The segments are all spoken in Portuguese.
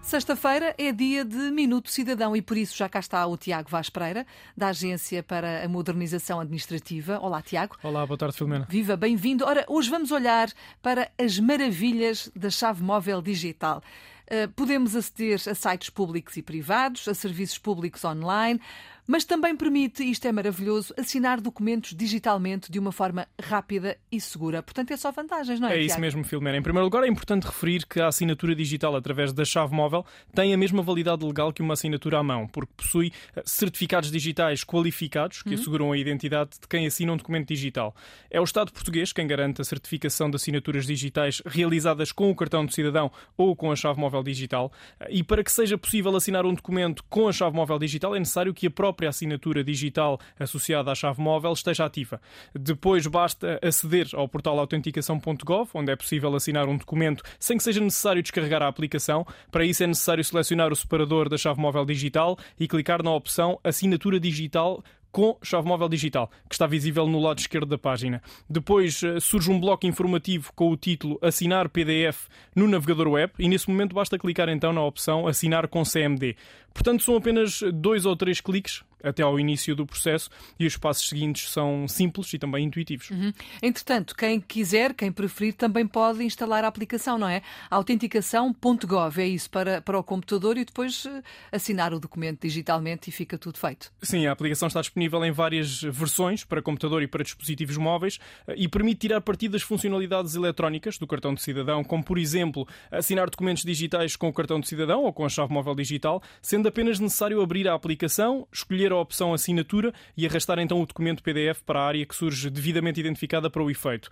Sexta-feira é dia de Minuto Cidadão e por isso já cá está o Tiago Vaz Pereira, da Agência para a Modernização Administrativa. Olá, Tiago. Olá, boa tarde, Filomena. Viva, bem-vindo. Ora, hoje vamos olhar para as maravilhas da chave móvel digital. Uh, podemos aceder a sites públicos e privados, a serviços públicos online, mas também permite, isto é maravilhoso, assinar documentos digitalmente de uma forma rápida e segura. Portanto, é só vantagens, não é? É Tiago? isso mesmo, Filomena. Em primeiro lugar, é importante referir que a assinatura digital através da chave móvel tem a mesma validade legal que uma assinatura à mão, porque possui eh, certificados digitais qualificados que uhum. asseguram a identidade de quem assina um documento digital. É o Estado português quem garante a certificação de assinaturas digitais realizadas com o cartão de cidadão ou com a chave móvel digital. E para que seja possível assinar um documento com a chave móvel digital, é necessário que a própria própria assinatura digital associada à chave móvel esteja ativa. Depois basta aceder ao portal autenticação.gov, onde é possível assinar um documento sem que seja necessário descarregar a aplicação. Para isso é necessário selecionar o separador da chave móvel digital e clicar na opção Assinatura Digital com chave móvel digital, que está visível no lado esquerdo da página. Depois eh, surge um bloco informativo com o título Assinar PDF no navegador web e nesse momento basta clicar então na opção Assinar com CMD. Portanto, são apenas dois ou três cliques até ao início do processo e os passos seguintes são simples e também intuitivos. Uhum. Entretanto, quem quiser, quem preferir, também pode instalar a aplicação, não é? Autenticação.gov é isso para, para o computador e depois eh, assinar o documento digitalmente e fica tudo feito. Sim, a aplicação está disponível em várias versões para computador e para dispositivos móveis eh, e permite tirar partido das funcionalidades eletrónicas do cartão de cidadão, como por exemplo assinar documentos digitais com o cartão de cidadão ou com a chave móvel digital, sendo apenas necessário abrir a aplicação, escolher a opção assinatura e arrastar então o documento PDF para a área que surge devidamente identificada para o efeito.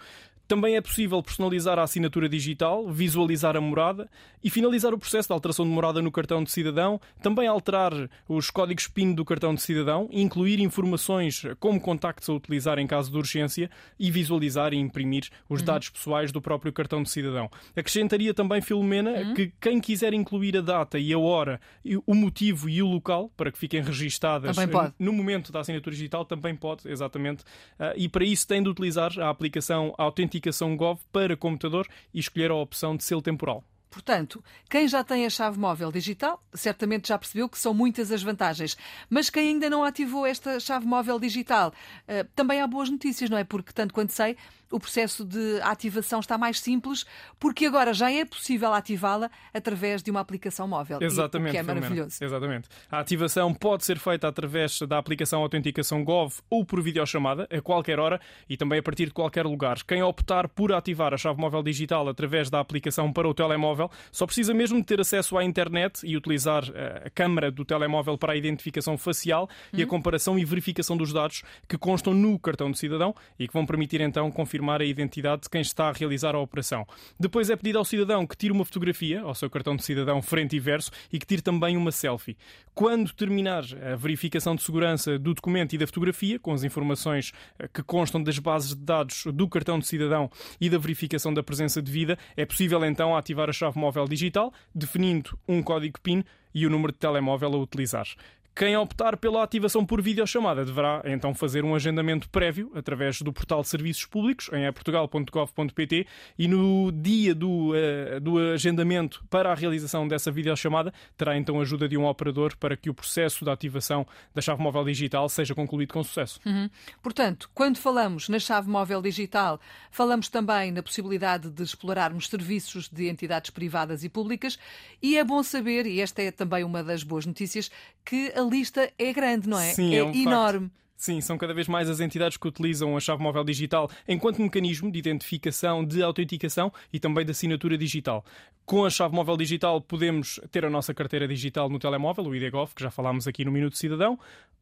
Também é possível personalizar a assinatura digital, visualizar a morada e finalizar o processo de alteração de morada no cartão de cidadão, também alterar os códigos PIN do cartão de cidadão, incluir informações como contactos a utilizar em caso de urgência e visualizar e imprimir os uhum. dados pessoais do próprio cartão de cidadão. Acrescentaria também, Filomena, uhum. que quem quiser incluir a data e a hora, o motivo e o local para que fiquem registadas no momento da assinatura digital, também pode, exatamente. Ah, e para isso tem de utilizar a aplicação Autenticação autenticação Gov para computador e escolher a opção de selo temporal. Portanto, quem já tem a chave móvel digital certamente já percebeu que são muitas as vantagens. Mas quem ainda não ativou esta chave móvel digital, ah, também há boas notícias, não é? Porque, tanto quanto sei, o processo de ativação está mais simples, porque agora já é possível ativá-la através de uma aplicação móvel. Exatamente. O que é maravilhoso. Exatamente. A ativação pode ser feita através da aplicação Autenticação Gov ou por videochamada, a qualquer hora e também a partir de qualquer lugar. Quem optar por ativar a chave móvel digital através da aplicação para o telemóvel só precisa mesmo de ter acesso à internet e utilizar eh, a câmara do telemóvel para a identificação facial e a uhum. comparação e verificação dos dados que constam no cartão de cidadão e que vão permitir então confirmar confirmar a identidade de quem está a realizar a operação. Depois é pedido ao cidadão que tire uma fotografia ao seu cartão de cidadão frente e verso e que tire também uma selfie. Quando terminar a verificação de segurança do documento e da fotografia, com as informações eh, que constam das bases de dados do cartão de cidadão e da verificação da presença de vida, é possível então ativar a chave móvel digital, definindo um código PIN e o número de telemóvel a utilizar. Quem optar pela ativação por videochamada deverá então fazer um agendamento prévio através do portal de serviços públicos em eportugal.gov.pt e no dia do, uh, do agendamento para a realização dessa videochamada terá então a ajuda de um operador para que o processo da ativação da chave móvel digital seja concluído com sucesso. Uhum. Portanto, quando falamos na chave móvel digital, falamos também na possibilidade de explorarmos serviços de entidades privadas e públicas e é bom saber, e esta é também uma das boas notícias, que a a lista é grande, não é? Sim, é, é um enorme. Facto. Sim, são cada vez mais as entidades que utilizam a chave móvel digital enquanto mecanismo de identificação, de autenticação e também de assinatura digital. Com a chave móvel digital podemos ter a nossa carteira digital no telemóvel, o IDGOV, que já falámos aqui no Minuto Cidadão,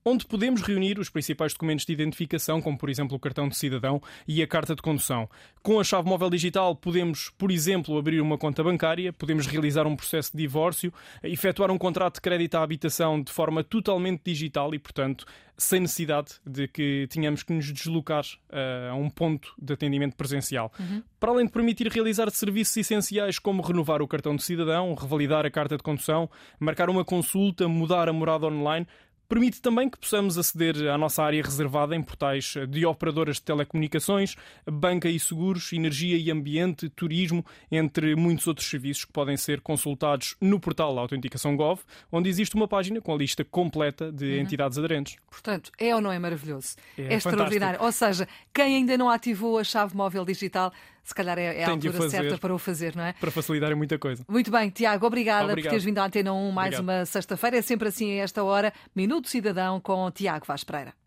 onde podemos reunir os principais documentos de identificação, como por exemplo o cartão de cidadão e a carta de condução. Com a chave móvel digital podemos, por exemplo, abrir uma conta bancária, podemos realizar um processo de divórcio, efetuar um contrato de crédito à habitação de forma totalmente digital e, portanto, sem necessidade de que tenhamos que nos deslocar uh, a um ponto de atendimento presencial. Uhum. Para além de permitir realizar serviços essenciais como renovar o cartão de cidadão, revalidar a carta de condução, marcar uma consulta, mudar a morada online, Permite também que possamos aceder à nossa área reservada em portais de operadoras de telecomunicações, banca e seguros, energia e ambiente, turismo, entre muitos outros serviços que podem ser consultados no portal da Autenticação Gov, onde existe uma página com a lista completa de uhum. entidades aderentes. Portanto, é ou não é maravilhoso? É, é extraordinário. Ou seja, quem ainda não ativou a chave móvel digital, se calhar é, é a altura certa para o fazer, não é? Para facilitar muita coisa. Muito bem, Tiago, obrigada Obrigado. por teres vindo à Antena 1 mais Obrigado. uma sexta-feira. É sempre assim a esta hora. Minuto Cidadão com Tiago Vaz Pereira.